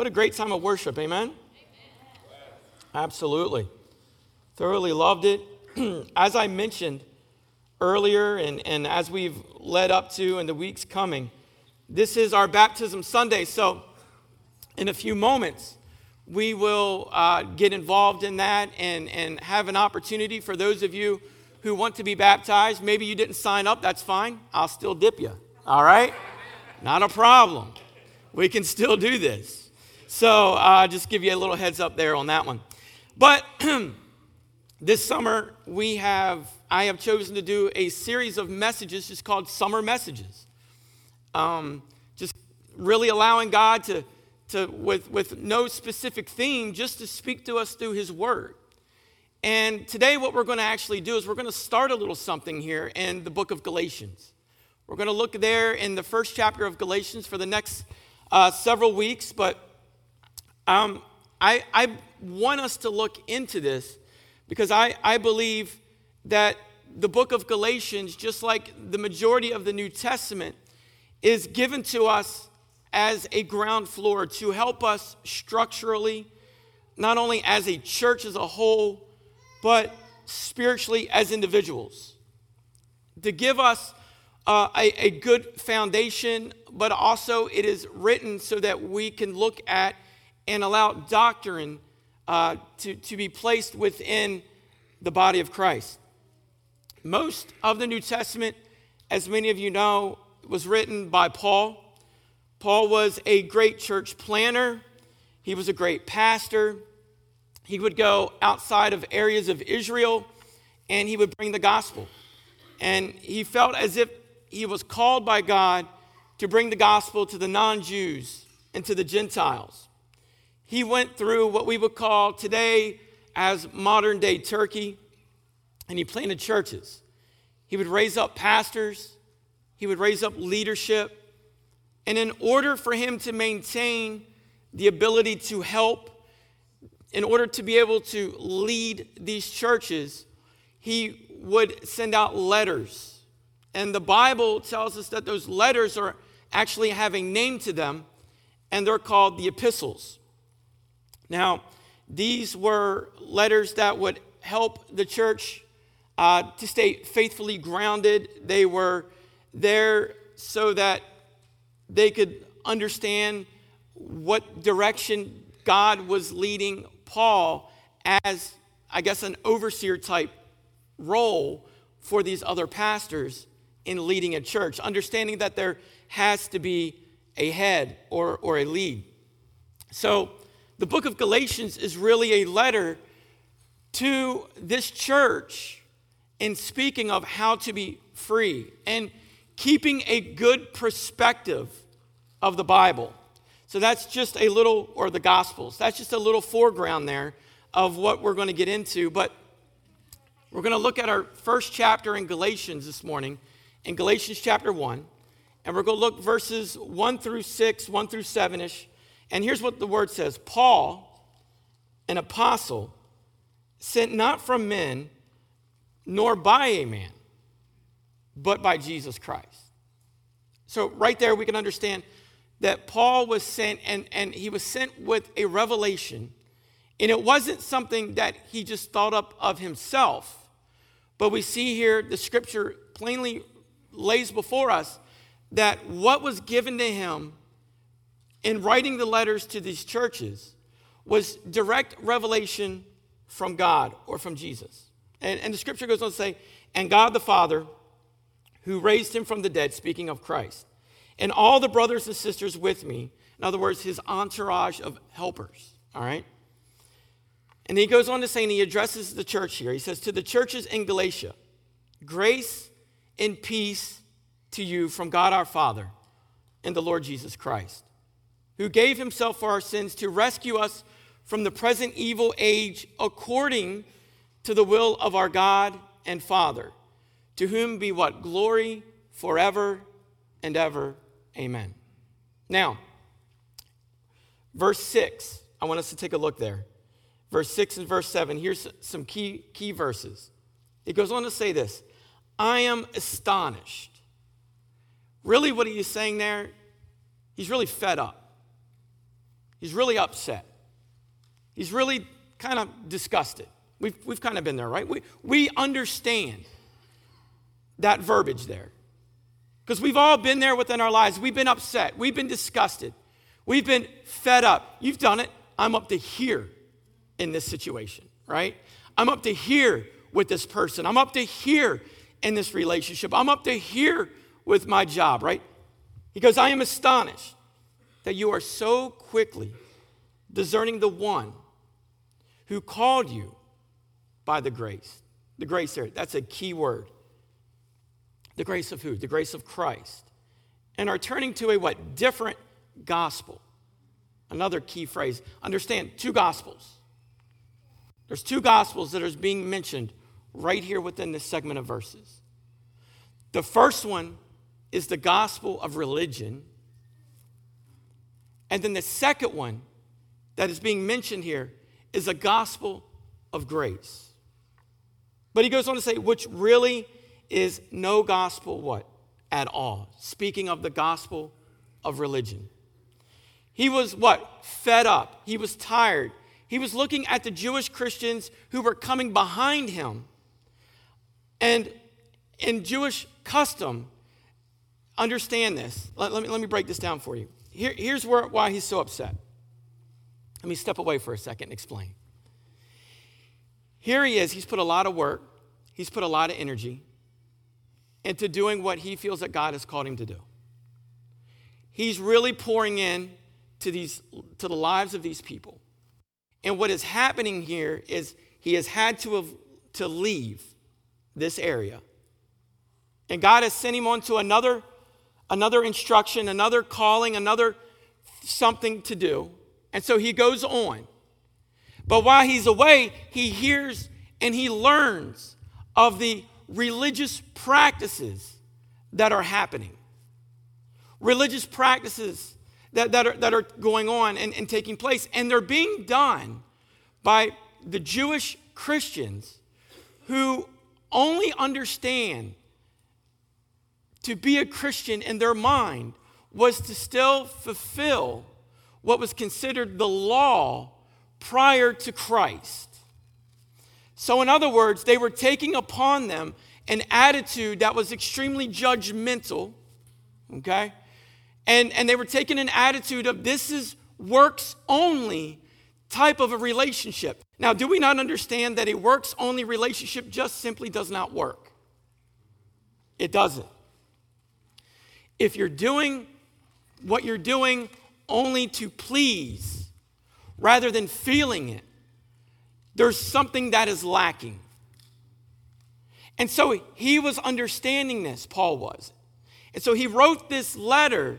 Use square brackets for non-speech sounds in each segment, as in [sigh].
What a great time of worship, amen? amen. Absolutely. Thoroughly loved it. [clears throat] as I mentioned earlier, and, and as we've led up to in the weeks coming, this is our baptism Sunday. So, in a few moments, we will uh, get involved in that and, and have an opportunity for those of you who want to be baptized. Maybe you didn't sign up, that's fine. I'll still dip you. All right? Not a problem. We can still do this. So, uh, just give you a little heads up there on that one. But [clears throat] this summer, we have, I have chosen to do a series of messages just called Summer Messages. Um, just really allowing God to, to with, with no specific theme, just to speak to us through His Word. And today, what we're going to actually do is we're going to start a little something here in the book of Galatians. We're going to look there in the first chapter of Galatians for the next uh, several weeks, but um, I, I want us to look into this because I, I believe that the book of Galatians, just like the majority of the New Testament, is given to us as a ground floor to help us structurally, not only as a church as a whole, but spiritually as individuals. To give us uh, a, a good foundation, but also it is written so that we can look at and allow doctrine uh, to, to be placed within the body of Christ. Most of the New Testament, as many of you know, was written by Paul. Paul was a great church planner, he was a great pastor. He would go outside of areas of Israel and he would bring the gospel. And he felt as if he was called by God to bring the gospel to the non Jews and to the Gentiles. He went through what we would call today as modern day Turkey, and he planted churches. He would raise up pastors, he would raise up leadership. And in order for him to maintain the ability to help, in order to be able to lead these churches, he would send out letters and the Bible tells us that those letters are actually have a name to them, and they're called the epistles. Now, these were letters that would help the church uh, to stay faithfully grounded. They were there so that they could understand what direction God was leading Paul as, I guess, an overseer type role for these other pastors in leading a church, understanding that there has to be a head or, or a lead. So, the book of Galatians is really a letter to this church in speaking of how to be free and keeping a good perspective of the Bible. So that's just a little, or the Gospels, that's just a little foreground there of what we're going to get into. But we're going to look at our first chapter in Galatians this morning in Galatians chapter 1. And we're going to look verses 1 through 6, 1 through 7 ish. And here's what the word says Paul, an apostle, sent not from men, nor by a man, but by Jesus Christ. So, right there, we can understand that Paul was sent, and, and he was sent with a revelation. And it wasn't something that he just thought up of himself, but we see here the scripture plainly lays before us that what was given to him in writing the letters to these churches was direct revelation from God or from Jesus. And, and the scripture goes on to say, and God the Father, who raised him from the dead, speaking of Christ, and all the brothers and sisters with me, in other words, his entourage of helpers, all right? And he goes on to say, and he addresses the church here. He says, To the churches in Galatia, grace and peace to you from God our Father and the Lord Jesus Christ, who gave himself for our sins to rescue us from the present evil age according to the will of our God and Father, to whom be what? Glory forever and ever. Amen. Now, verse 6, I want us to take a look there. Verse 6 and verse 7, here's some key, key verses. It goes on to say this I am astonished. Really, what he's saying there, he's really fed up. He's really upset. He's really kind of disgusted. We've, we've kind of been there, right? We, we understand that verbiage there. Because we've all been there within our lives. We've been upset. We've been disgusted. We've been fed up. You've done it. I'm up to here in this situation, right? I'm up to here with this person. I'm up to here in this relationship. I'm up to here with my job, right? He goes, I am astonished that you are so quickly discerning the one who called you by the grace. The grace there, that's a key word. The grace of who? The grace of Christ. And are turning to a what? Different gospel. Another key phrase. Understand, two gospels. There's two gospels that are being mentioned right here within this segment of verses. The first one is the gospel of religion. And then the second one that is being mentioned here is a gospel of grace. But he goes on to say, which really is no gospel what? At all. Speaking of the gospel of religion. He was what? Fed up. He was tired. He was looking at the Jewish Christians who were coming behind him. And in Jewish custom, understand this. Let, let, me, let me break this down for you. Here, here's where, why he's so upset. Let me step away for a second and explain. Here he is, he's put a lot of work, he's put a lot of energy into doing what he feels that God has called him to do. He's really pouring in to, these, to the lives of these people. And what is happening here is he has had to, have, to leave this area. And God has sent him on to another, another instruction, another calling, another something to do. And so he goes on. But while he's away, he hears and he learns of the religious practices that are happening. Religious practices that, that, are, that are going on and, and taking place. And they're being done by the Jewish Christians who only understand to be a Christian in their mind was to still fulfill what was considered the law prior to Christ. So, in other words, they were taking upon them an attitude that was extremely judgmental, okay? And, and they were taking an attitude of this is works only type of a relationship. Now, do we not understand that a works only relationship just simply does not work? It doesn't. If you're doing what you're doing only to please, rather than feeling it, there's something that is lacking. And so he was understanding this, Paul was. And so he wrote this letter,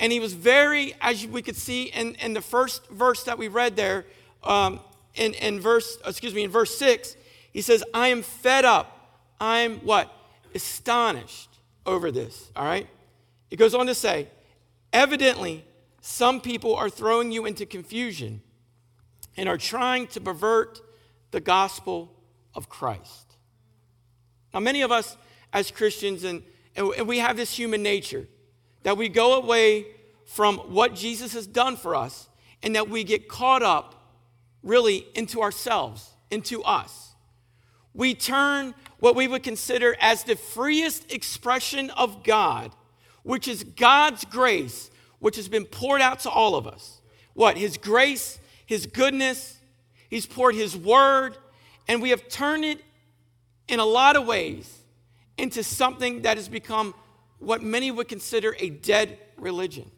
and he was very, as we could see in, in the first verse that we read there, um, in, in verse, excuse me, in verse 6, he says, I am fed up. I'm what? Astonished over this, all right? It goes on to say, evidently, some people are throwing you into confusion and are trying to pervert the gospel of Christ. Now, many of us as Christians, and, and we have this human nature that we go away from what Jesus has done for us and that we get caught up really into ourselves, into us. We turn what we would consider as the freest expression of God, which is God's grace, which has been poured out to all of us. What? His grace his goodness, He's poured His word, and we have turned it in a lot of ways into something that has become what many would consider a dead religion.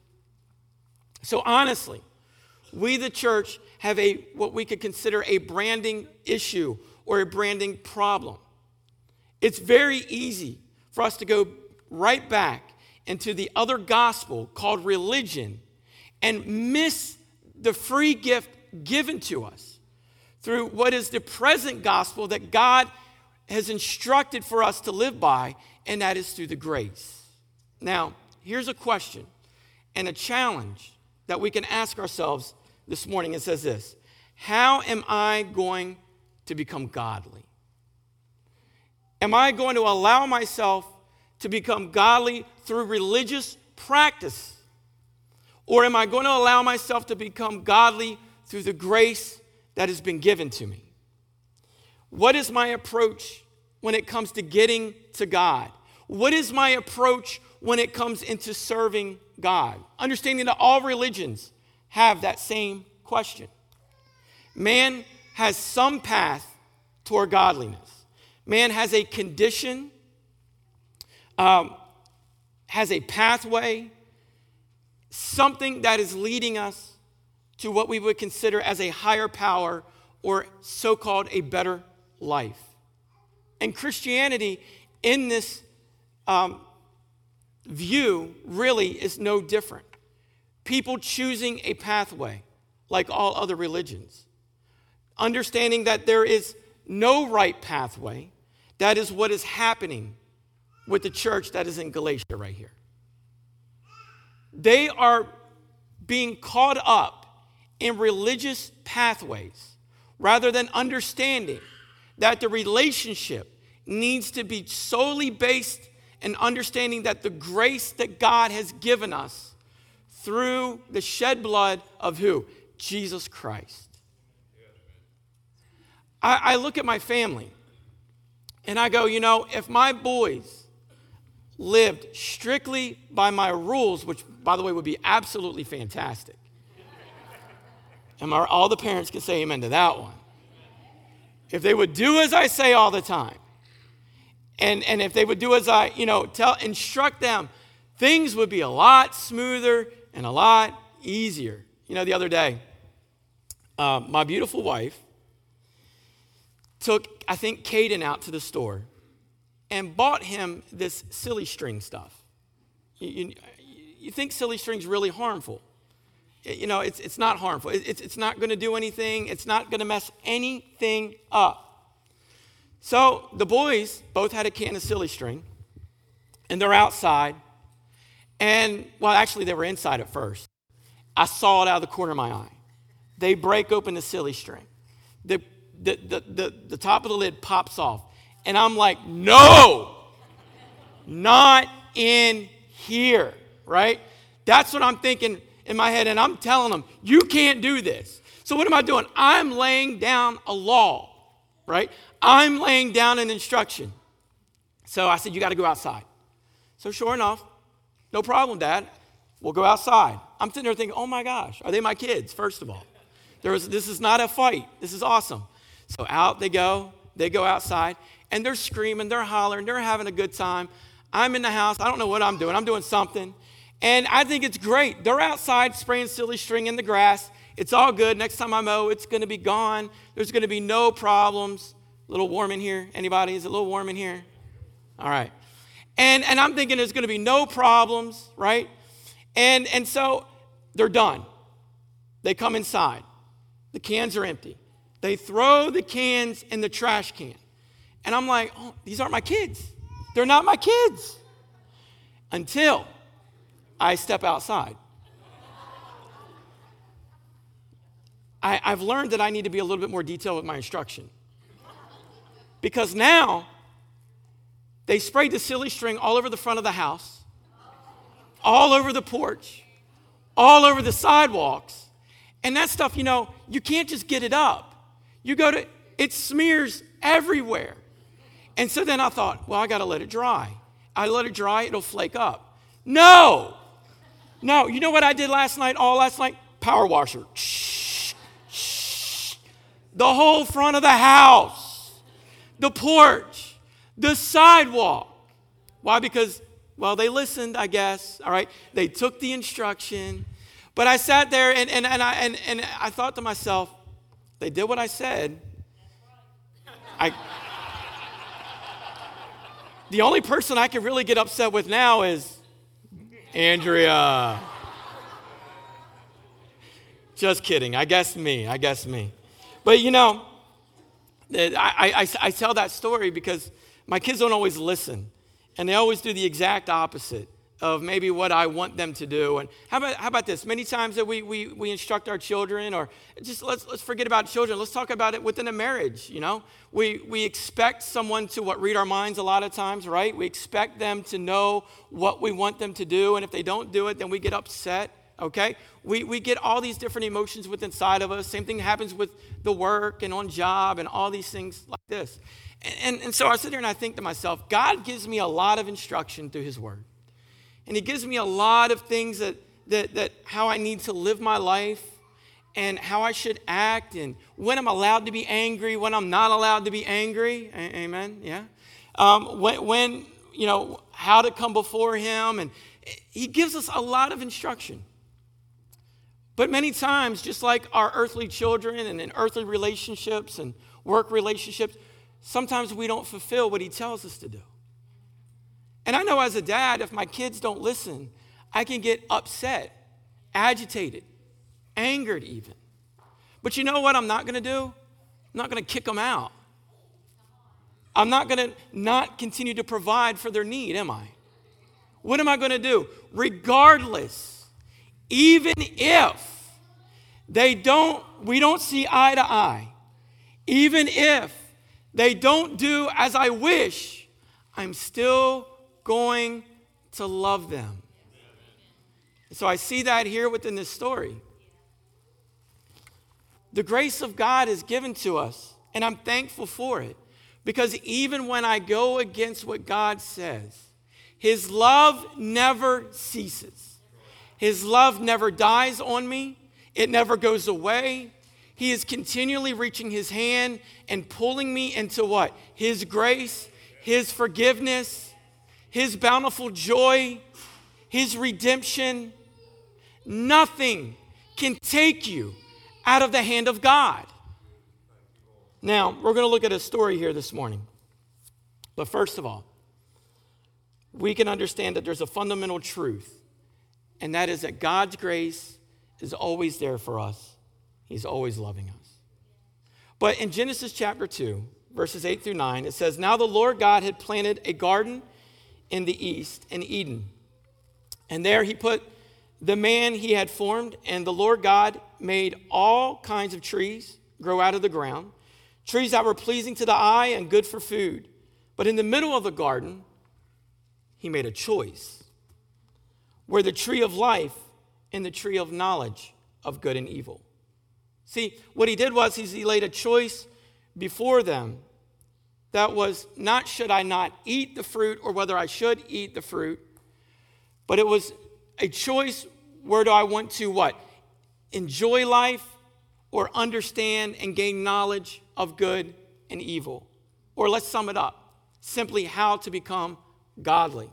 So, honestly, we, the church, have a what we could consider a branding issue or a branding problem. It's very easy for us to go right back into the other gospel called religion and miss the free gift given to us through what is the present gospel that God has instructed for us to live by, and that is through the grace. Now, here's a question and a challenge that we can ask ourselves this morning. It says this How am I going to become godly? Am I going to allow myself to become godly through religious practice? Or am I going to allow myself to become godly through the grace that has been given to me? What is my approach when it comes to getting to God? What is my approach when it comes into serving God? Understanding that all religions have that same question. Man has some path toward godliness. Man has a condition, um, has a pathway, something that is leading us to what we would consider as a higher power or so called a better life. And Christianity, in this um, view, really is no different. People choosing a pathway like all other religions, understanding that there is no right pathway. That is what is happening with the church that is in Galatia right here. They are being caught up in religious pathways rather than understanding that the relationship needs to be solely based in understanding that the grace that God has given us through the shed blood of who? Jesus Christ. I, I look at my family and I go, you know, if my boys lived strictly by my rules, which, by the way, would be absolutely fantastic. And all the parents can say amen to that one if they would do as I say all the time, and, and if they would do as I, you know, tell, instruct them, things would be a lot smoother and a lot easier. You know, the other day, uh, my beautiful wife took, I think, Caden out to the store and bought him this silly string stuff. You, you, you think silly string's really harmful you know, it's, it's not harmful. It's, it's not going to do anything. It's not going to mess anything up. So the boys both had a can of silly string, and they're outside. And, well, actually, they were inside at first. I saw it out of the corner of my eye. They break open the silly string. The, the, the, the, the top of the lid pops off. And I'm like, no, not in here, right? That's what I'm thinking in my head and I'm telling them, you can't do this. So what am I doing? I'm laying down a law, right? I'm laying down an instruction. So I said, you got to go outside. So sure enough, no problem, Dad. We'll go outside. I'm sitting there thinking, oh my gosh, are they my kids, first of all? There was, this is not a fight. This is awesome. So out they go. They go outside and they're screaming, they're hollering, they're having a good time. I'm in the house. I don't know what I'm doing. I'm doing something. And I think it's great. They're outside spraying silly string in the grass. It's all good. Next time I mow, it's going to be gone. There's going to be no problems. A little warm in here. Anybody? Is it a little warm in here? All right. And, and I'm thinking there's going to be no problems, right? And, and so they're done. They come inside. The cans are empty. They throw the cans in the trash can. And I'm like, oh, these aren't my kids. They're not my kids. Until I step outside. I, have learned that I need to be a little bit more detailed with my instruction. Because now they sprayed the silly string all over the front of the house, all over the porch, all over the sidewalks. And that stuff, you know, you can't just get it up. You go to, it smears everywhere. And so then I thought, well, I got to let it dry. I let it dry, it'll flake up. No! No, you know what I did last night, all last night? Power washer. Shh, shh. The whole front of the house, the porch, the sidewalk. Why? Because, well, they listened, I guess, all right? They took the instruction. But I sat there and, and, and, I, and, and I thought to myself, they did what I said. I, the only person I can really get upset with now is Andrea. Just kidding. I guess me. I guess me. But you know, I, I, I tell that story because my kids don't always listen, and they always do the exact opposite of maybe what I want them to do. And how about, how about this? Many times that we, we, we instruct our children, or just let's, let's forget about children, let's talk about it within a marriage, you know? We, we expect someone to what, read our minds a lot of times, right? We expect them to know what we want them to do, and if they don't do it, then we get upset, okay? We, we get all these different emotions within inside of us. Same thing happens with the work and on job and all these things like this. And, and, and so I sit there and I think to myself, God gives me a lot of instruction through His Word. And He gives me a lot of things that, that, that how I need to live my life and how I should act and when I'm allowed to be angry, when I'm not allowed to be angry. A- amen. Yeah. Um, when, when, you know, how to come before Him. And He gives us a lot of instruction. But many times, just like our earthly children and in earthly relationships and work relationships, sometimes we don't fulfill what He tells us to do. And I know as a dad, if my kids don't listen, I can get upset, agitated, angered even. But you know what I'm not going to do? I'm not going to kick them out. I'm not going to not continue to provide for their need, am I? What am I going to do? Regardless, even if they don't, we don't see eye to eye, even if they don't do as I wish, I'm still going to love them. So I see that here within this story. The grace of God is given to us, and I'm thankful for it. Because even when I go against what God says, His love never ceases. His love never dies on me, it never goes away. He is continually reaching His hand and pulling me into what? His grace, His forgiveness, His bountiful joy, His redemption. Nothing can take you out of the hand of God. Now, we're going to look at a story here this morning. But first of all, we can understand that there's a fundamental truth, and that is that God's grace is always there for us, He's always loving us. But in Genesis chapter 2, verses 8 through 9, it says, Now the Lord God had planted a garden in the east, in Eden. And there he put the man he had formed, and the Lord God made all kinds of trees grow out of the ground trees that were pleasing to the eye and good for food. But in the middle of the garden, he made a choice where the tree of life and the tree of knowledge of good and evil. See, what he did was he laid a choice before them that was not should I not eat the fruit or whether I should eat the fruit, but it was a choice where do I want to what? Enjoy life or understand and gain knowledge of good and evil. Or let's sum it up simply how to become godly.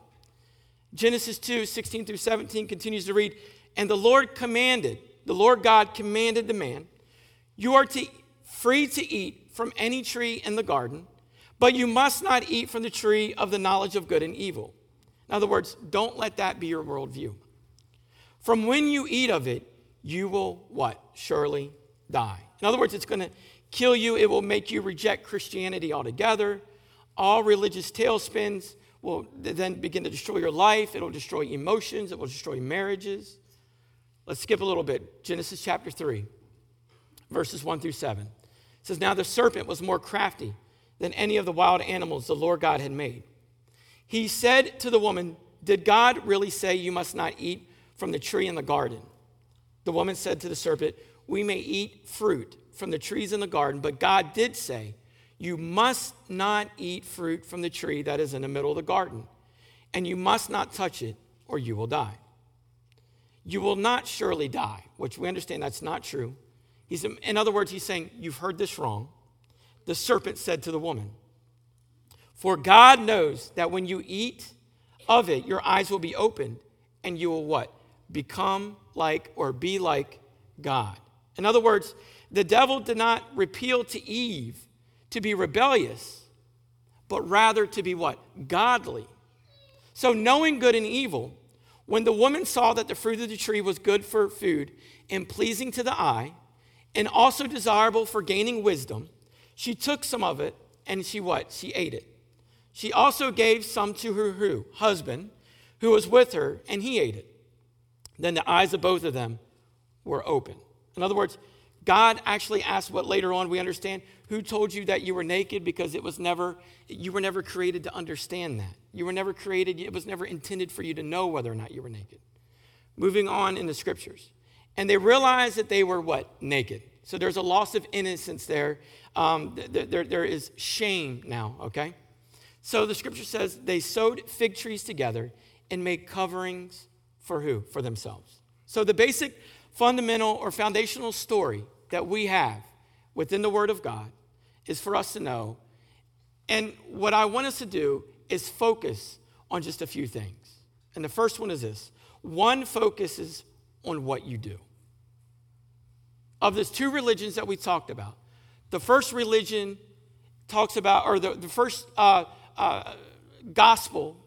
Genesis 2 16 through 17 continues to read, And the Lord commanded, the Lord God commanded the man, You are to, free to eat from any tree in the garden, but you must not eat from the tree of the knowledge of good and evil. In other words, don't let that be your worldview. From when you eat of it, you will what? Surely die. In other words, it's going to kill you, it will make you reject Christianity altogether. All religious tailspins will then begin to destroy your life. It'll destroy emotions, it will destroy marriages. Let's skip a little bit. Genesis chapter 3, verses 1 through 7. It says, Now the serpent was more crafty than any of the wild animals the Lord God had made. He said to the woman, Did God really say you must not eat from the tree in the garden? The woman said to the serpent, We may eat fruit from the trees in the garden, but God did say, You must not eat fruit from the tree that is in the middle of the garden, and you must not touch it, or you will die. You will not surely die, which we understand that's not true. He's, in other words, he's saying, You've heard this wrong. The serpent said to the woman, For God knows that when you eat of it, your eyes will be opened, and you will what? Become like or be like God. In other words, the devil did not repeal to Eve to be rebellious, but rather to be what? Godly. So, knowing good and evil, when the woman saw that the fruit of the tree was good for food and pleasing to the eye, and also desirable for gaining wisdom, she took some of it and she what? She ate it. She also gave some to her who? husband, who was with her, and he ate it. Then the eyes of both of them were open. In other words, God actually asked what later on we understand who told you that you were naked because it was never you were never created to understand that. You were never created it was never intended for you to know whether or not you were naked. moving on in the scriptures. And they realized that they were what? Naked. So there's a loss of innocence there. Um, there, there, is shame now, okay? So the scripture says they sewed fig trees together and made coverings for who? For themselves. So the basic fundamental or foundational story that we have within the Word of God is for us to know. And what I want us to do is focus on just a few things. And the first one is this one focuses on what you do. Of these two religions that we talked about, the first religion talks about, or the, the first uh, uh, gospel,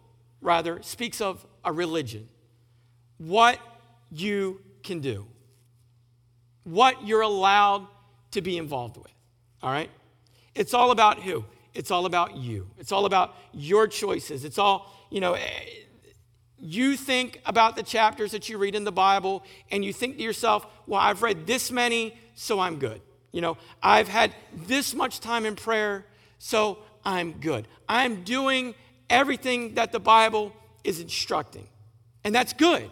rather, speaks of a religion. What you can do, what you're allowed to be involved with. All right? It's all about who? It's all about you. It's all about your choices. It's all, you know, eh, you think about the chapters that you read in the Bible and you think to yourself, well, I've read this many, so I'm good. You know, I've had this much time in prayer, so I'm good. I'm doing everything that the Bible is instructing. And that's good.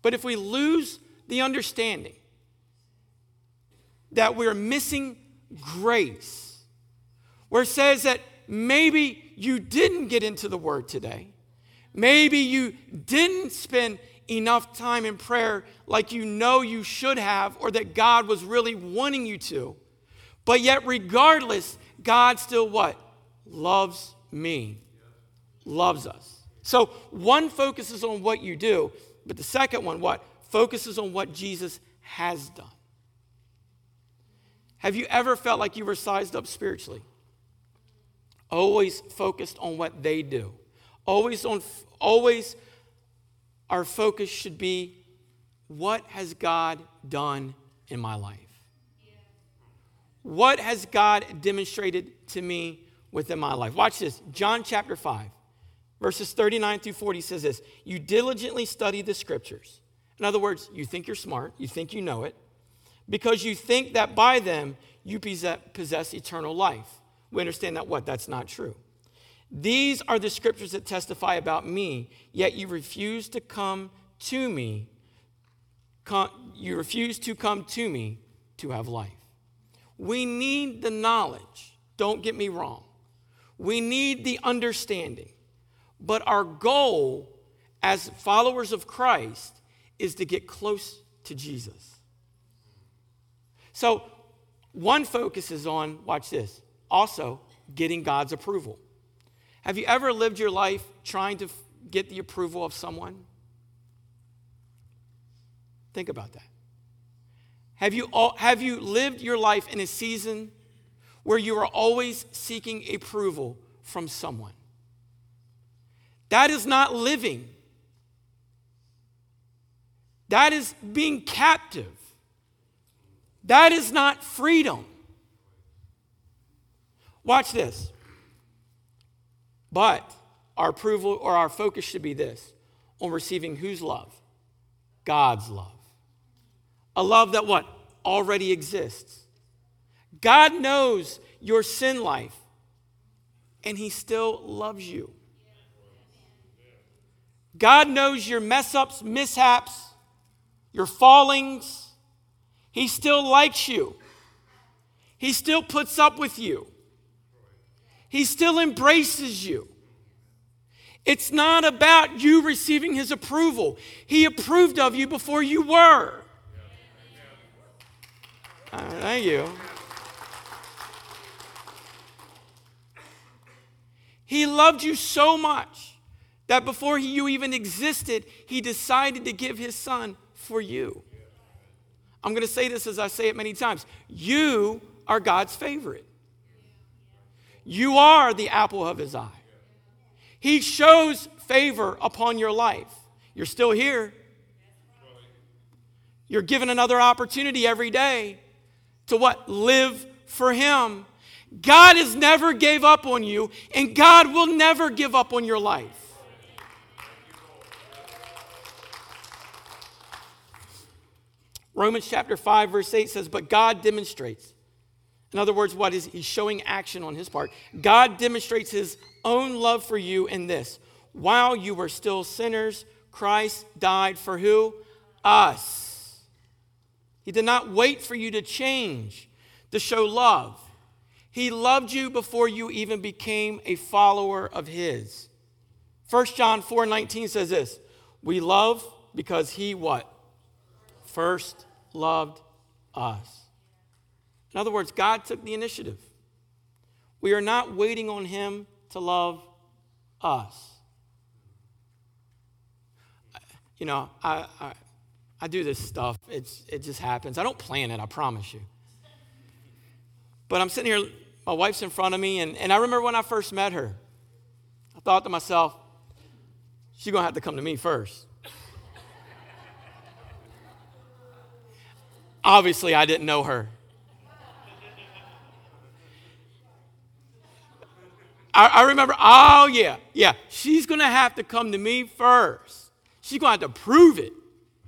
But if we lose the understanding that we're missing grace, where it says that maybe you didn't get into the Word today, maybe you didn't spend enough time in prayer like you know you should have, or that God was really wanting you to. But yet, regardless, God still what? Loves me, loves us. So one focuses on what you do, but the second one, what? Focuses on what Jesus has done. Have you ever felt like you were sized up spiritually? Always focused on what they do. Always on always our focus should be what has God done in my life? What has God demonstrated to me within my life? Watch this. John chapter 5, verses 39 through 40 says this You diligently study the scriptures. In other words, you think you're smart, you think you know it, because you think that by them you possess eternal life. We understand that what? That's not true. These are the scriptures that testify about me, yet you refuse to come to me. you refuse to come to me to have life. We need the knowledge. Don't get me wrong. We need the understanding. But our goal as followers of Christ is to get close to Jesus. So, one focus is on, watch this, also getting God's approval. Have you ever lived your life trying to get the approval of someone? Think about that. Have you, have you lived your life in a season where you are always seeking approval from someone? That is not living. That is being captive. That is not freedom. Watch this. But our approval or our focus should be this on receiving whose love? God's love. A love that what? Already exists. God knows your sin life, and He still loves you. God knows your mess ups, mishaps, your fallings. He still likes you. He still puts up with you. He still embraces you. It's not about you receiving His approval. He approved of you before you were. Thank you. He loved you so much that before you even existed, He decided to give His Son for you. I'm going to say this as I say it many times. You are God's favorite. You are the apple of His eye. He shows favor upon your life. You're still here. You're given another opportunity every day to what? Live for Him. God has never gave up on you, and God will never give up on your life. Romans chapter 5, verse 8 says, But God demonstrates. In other words, what is he's showing action on his part? God demonstrates his own love for you in this. While you were still sinners, Christ died for who? Us. He did not wait for you to change to show love. He loved you before you even became a follower of his. 1 John 4 19 says this We love because he what? First loved us. In other words, God took the initiative. We are not waiting on him to love us. You know, I, I, I do this stuff. It's, it just happens. I don't plan it, I promise you. But I'm sitting here, my wife's in front of me, and, and I remember when I first met her, I thought to myself, she's to have to come to me first. Obviously, I didn't know her. I, I remember, oh, yeah, yeah, she's going to have to come to me first. She's going to have to prove it.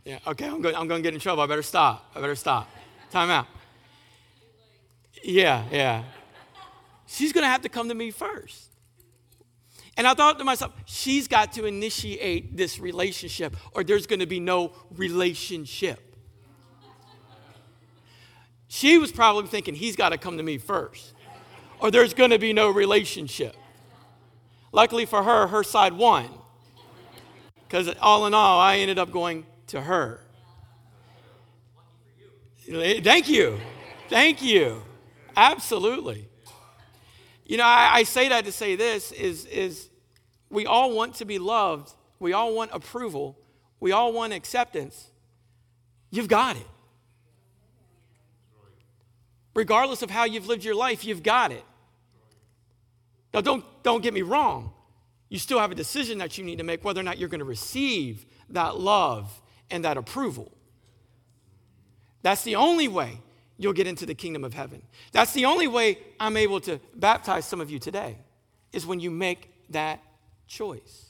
Yeah, okay, I'm going, I'm going to get in trouble. I better stop. I better stop. Time out. Yeah, yeah. She's going to have to come to me first. And I thought to myself, she's got to initiate this relationship, or there's going to be no relationship. She was probably thinking, he's got to come to me first, or there's going to be no relationship. Luckily for her, her side won. Because all in all, I ended up going to her. Thank you. Thank you. Absolutely. You know, I, I, say that to say this is, is we all want to be loved. We all want approval. We all want acceptance. You've got it. Regardless of how you've lived your life, you've got it. Now, don't, don't get me wrong. You still have a decision that you need to make whether or not you're going to receive that love and that approval. That's the only way you'll get into the kingdom of heaven. That's the only way I'm able to baptize some of you today, is when you make that choice.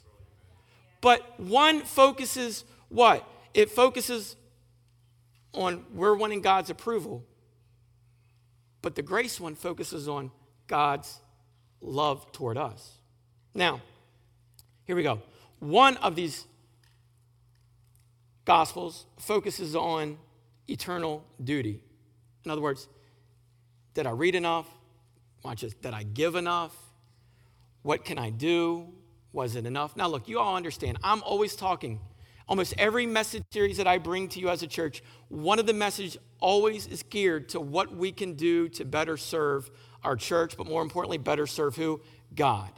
But one focuses what? It focuses on we're wanting God's approval, but the grace one focuses on God's love toward us. Now, here we go. One of these gospels focuses on eternal duty. In other words, did I read enough? Watch this. Did I give enough? What can I do? Was it enough? Now, look, you all understand. I'm always talking. Almost every message series that I bring to you as a church, one of the messages always is geared to what we can do to better serve our church, but more importantly, better serve who? God.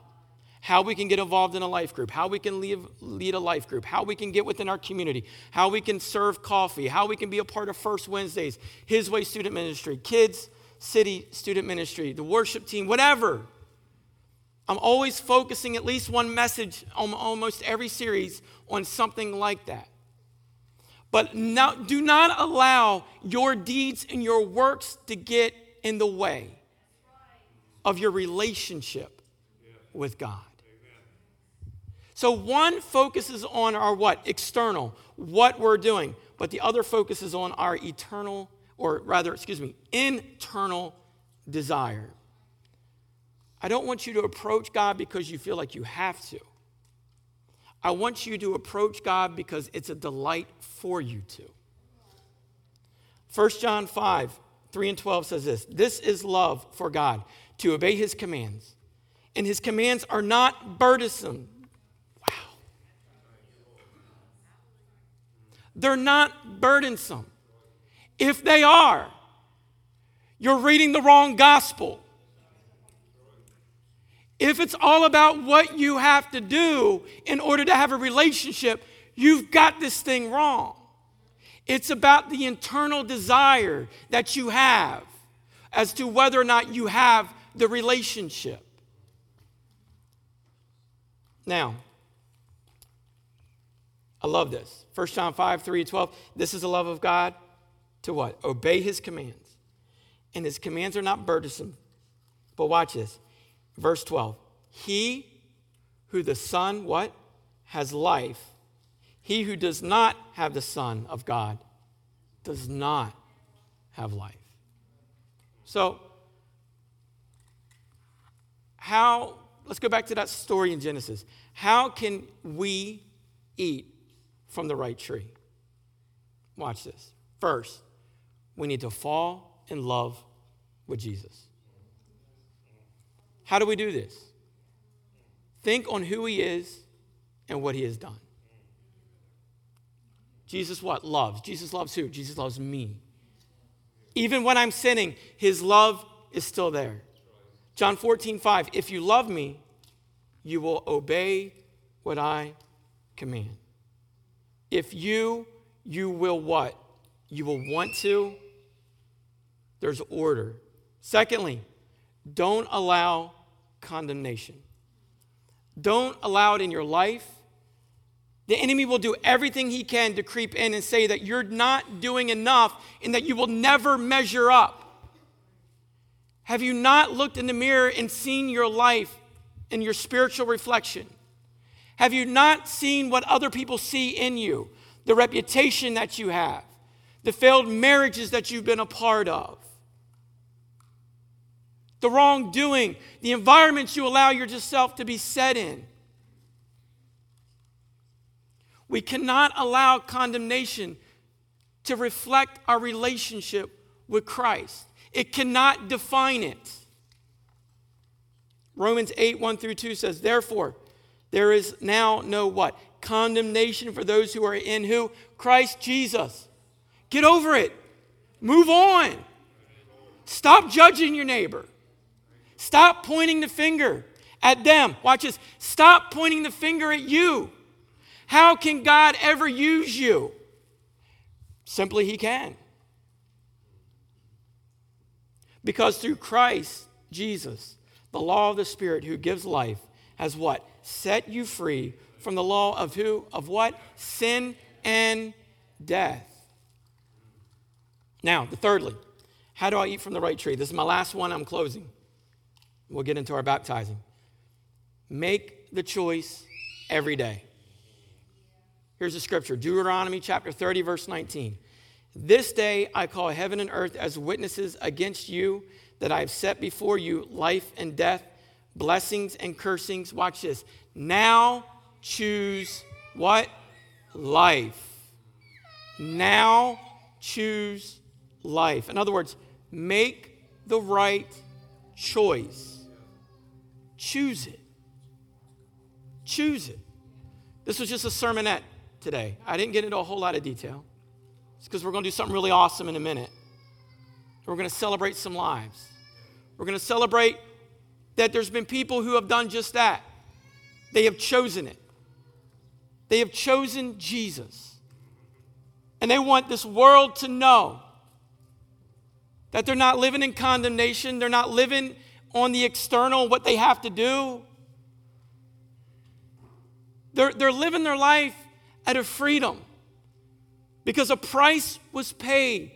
How we can get involved in a life group, how we can lead, lead a life group, how we can get within our community, how we can serve coffee, how we can be a part of First Wednesdays, His Way Student Ministry, Kids City Student Ministry, the worship team, whatever. I'm always focusing at least one message on almost every series on something like that. But now, do not allow your deeds and your works to get in the way of your relationship with God. So one focuses on our what? External, what we're doing, but the other focuses on our eternal, or rather, excuse me, internal desire. I don't want you to approach God because you feel like you have to. I want you to approach God because it's a delight for you to. 1 John 5, 3 and 12 says this This is love for God to obey his commands. And his commands are not burdensome. Wow. They're not burdensome. If they are, you're reading the wrong gospel. If it's all about what you have to do in order to have a relationship, you've got this thing wrong. It's about the internal desire that you have as to whether or not you have the relationship. Now, I love this. 1 John 5, 3 12. This is the love of God to what? Obey his commands. And his commands are not burdensome. But watch this. Verse 12. He who the Son, what? Has life. He who does not have the Son of God does not have life. So, how, let's go back to that story in Genesis. How can we eat from the right tree. Watch this. First, we need to fall in love with Jesus. How do we do this? Think on who he is and what he has done. Jesus what? Loves. Jesus loves who? Jesus loves me. Even when I'm sinning, his love is still there. John 14, 5. If you love me, you will obey what I command. If you, you will what? You will want to. There's order. Secondly, don't allow condemnation. Don't allow it in your life. The enemy will do everything he can to creep in and say that you're not doing enough and that you will never measure up. Have you not looked in the mirror and seen your life and your spiritual reflection? Have you not seen what other people see in you? The reputation that you have, the failed marriages that you've been a part of, the wrongdoing, the environments you allow yourself to be set in. We cannot allow condemnation to reflect our relationship with Christ. It cannot define it. Romans 8, 1 through 2 says, Therefore, there is now no what? Condemnation for those who are in who? Christ Jesus. Get over it. Move on. Stop judging your neighbor. Stop pointing the finger at them. Watch this. Stop pointing the finger at you. How can God ever use you? Simply, He can. Because through Christ Jesus, the law of the Spirit who gives life has what? Set you free from the law of who? Of what? Sin and death. Now, the thirdly, how do I eat from the right tree? This is my last one. I'm closing. We'll get into our baptizing. Make the choice every day. Here's the scripture Deuteronomy chapter 30, verse 19. This day I call heaven and earth as witnesses against you that I have set before you life and death, blessings and cursings. Watch this. Now choose what? Life. Now choose life. In other words, make the right choice. Choose it. Choose it. This was just a sermonette today. I didn't get into a whole lot of detail. It's because we're going to do something really awesome in a minute. We're going to celebrate some lives. We're going to celebrate that there's been people who have done just that. They have chosen it. They have chosen Jesus. And they want this world to know that they're not living in condemnation, they're not living on the external, what they have to do. They're, they're living their life at a freedom because a price was paid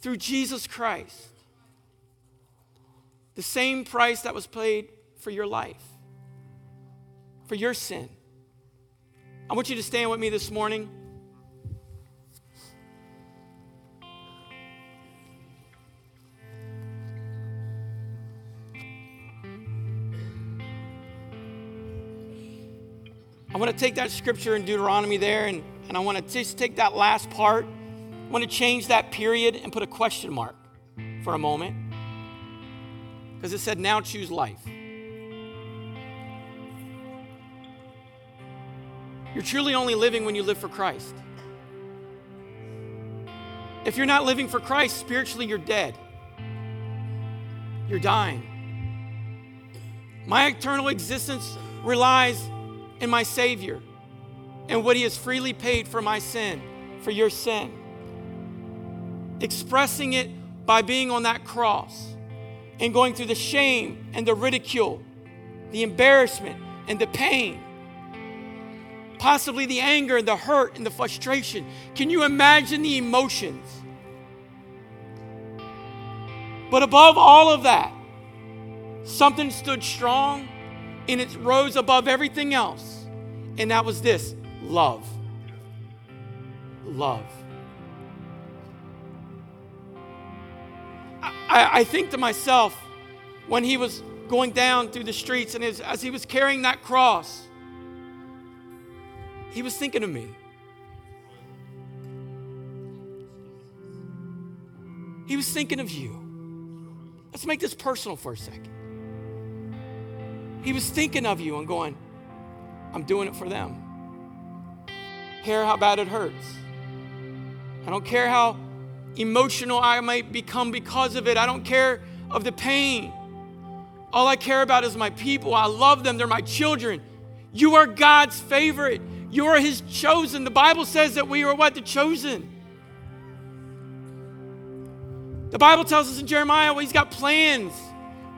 through Jesus Christ. The same price that was paid for your life, for your sin. I want you to stand with me this morning. I want to take that scripture in Deuteronomy there and, and I want to just take that last part. I want to change that period and put a question mark for a moment. Because it said, now choose life. You're truly only living when you live for Christ. If you're not living for Christ, spiritually, you're dead. You're dying. My eternal existence relies in my Savior and what He has freely paid for my sin, for your sin. Expressing it by being on that cross and going through the shame and the ridicule, the embarrassment and the pain, possibly the anger and the hurt and the frustration. Can you imagine the emotions? But above all of that, something stood strong and it rose above everything else and that was this love. Love. I, I think to myself, when he was going down through the streets and his, as he was carrying that cross, he was thinking of me. He was thinking of you. Let's make this personal for a second. He was thinking of you and going, I'm doing it for them. Care how bad it hurts. I don't care how emotional I might become because of it. I don't care of the pain. All I care about is my people. I love them. They're my children. You are God's favorite. You are His chosen. The Bible says that we are what? The chosen. The Bible tells us in Jeremiah, well, He's got plans,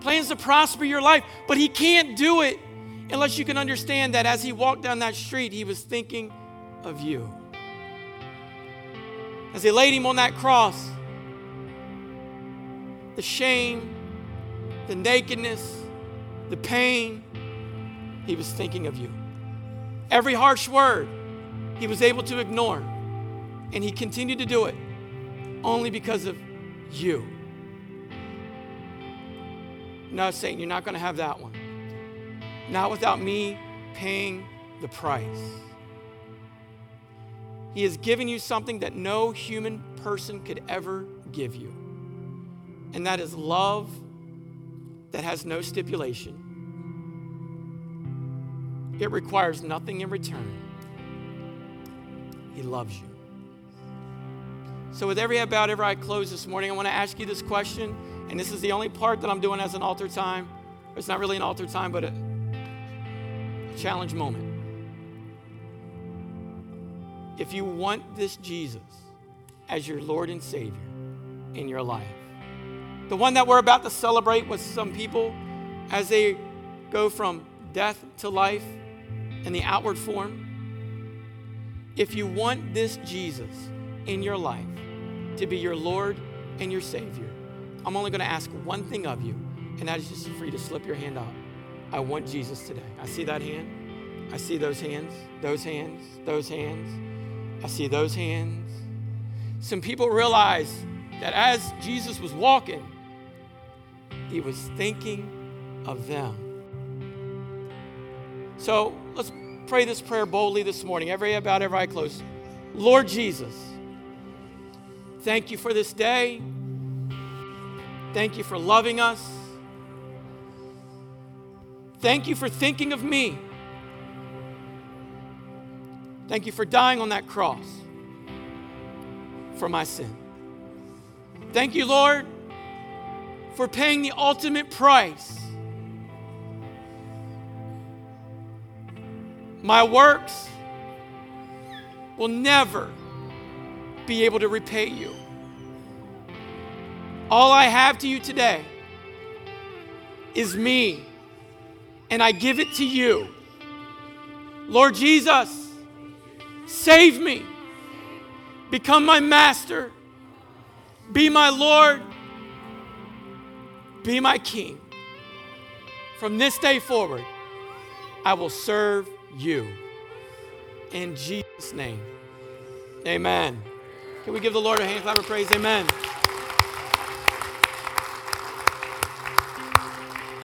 plans to prosper your life, but He can't do it unless you can understand that as He walked down that street, He was thinking of you. As He laid Him on that cross, the shame, the nakedness, the pain, He was thinking of you. Every harsh word, He was able to ignore, and He continued to do it only because of you. No, Satan, you're not going to have that one. Not without me paying the price. He has given you something that no human person could ever give you, and that is love that has no stipulation. It requires nothing in return. He loves you. So, with every head bowed, every eye closed this morning, I want to ask you this question. And this is the only part that I'm doing as an altar time. It's not really an altar time, but challenge moment. If you want this Jesus as your Lord and Savior in your life, the one that we're about to celebrate with some people as they go from death to life in the outward form, if you want this Jesus in your life, to be your Lord and your Savior, I'm only going to ask one thing of you, and that is just for you to slip your hand up. I want Jesus today. I see that hand. I see those hands, those hands, those hands. I see those hands. Some people realize that as Jesus was walking, he was thinking of them. So let's pray this prayer boldly this morning. Every about every eye closed. Lord Jesus, Thank you for this day. Thank you for loving us. Thank you for thinking of me. Thank you for dying on that cross for my sin. Thank you, Lord, for paying the ultimate price. My works will never be able to repay you. All I have to you today is me, and I give it to you. Lord Jesus, save me. Become my master. Be my Lord. Be my King. From this day forward, I will serve you. In Jesus' name, amen. Can we give the Lord a hand clap of praise? Amen.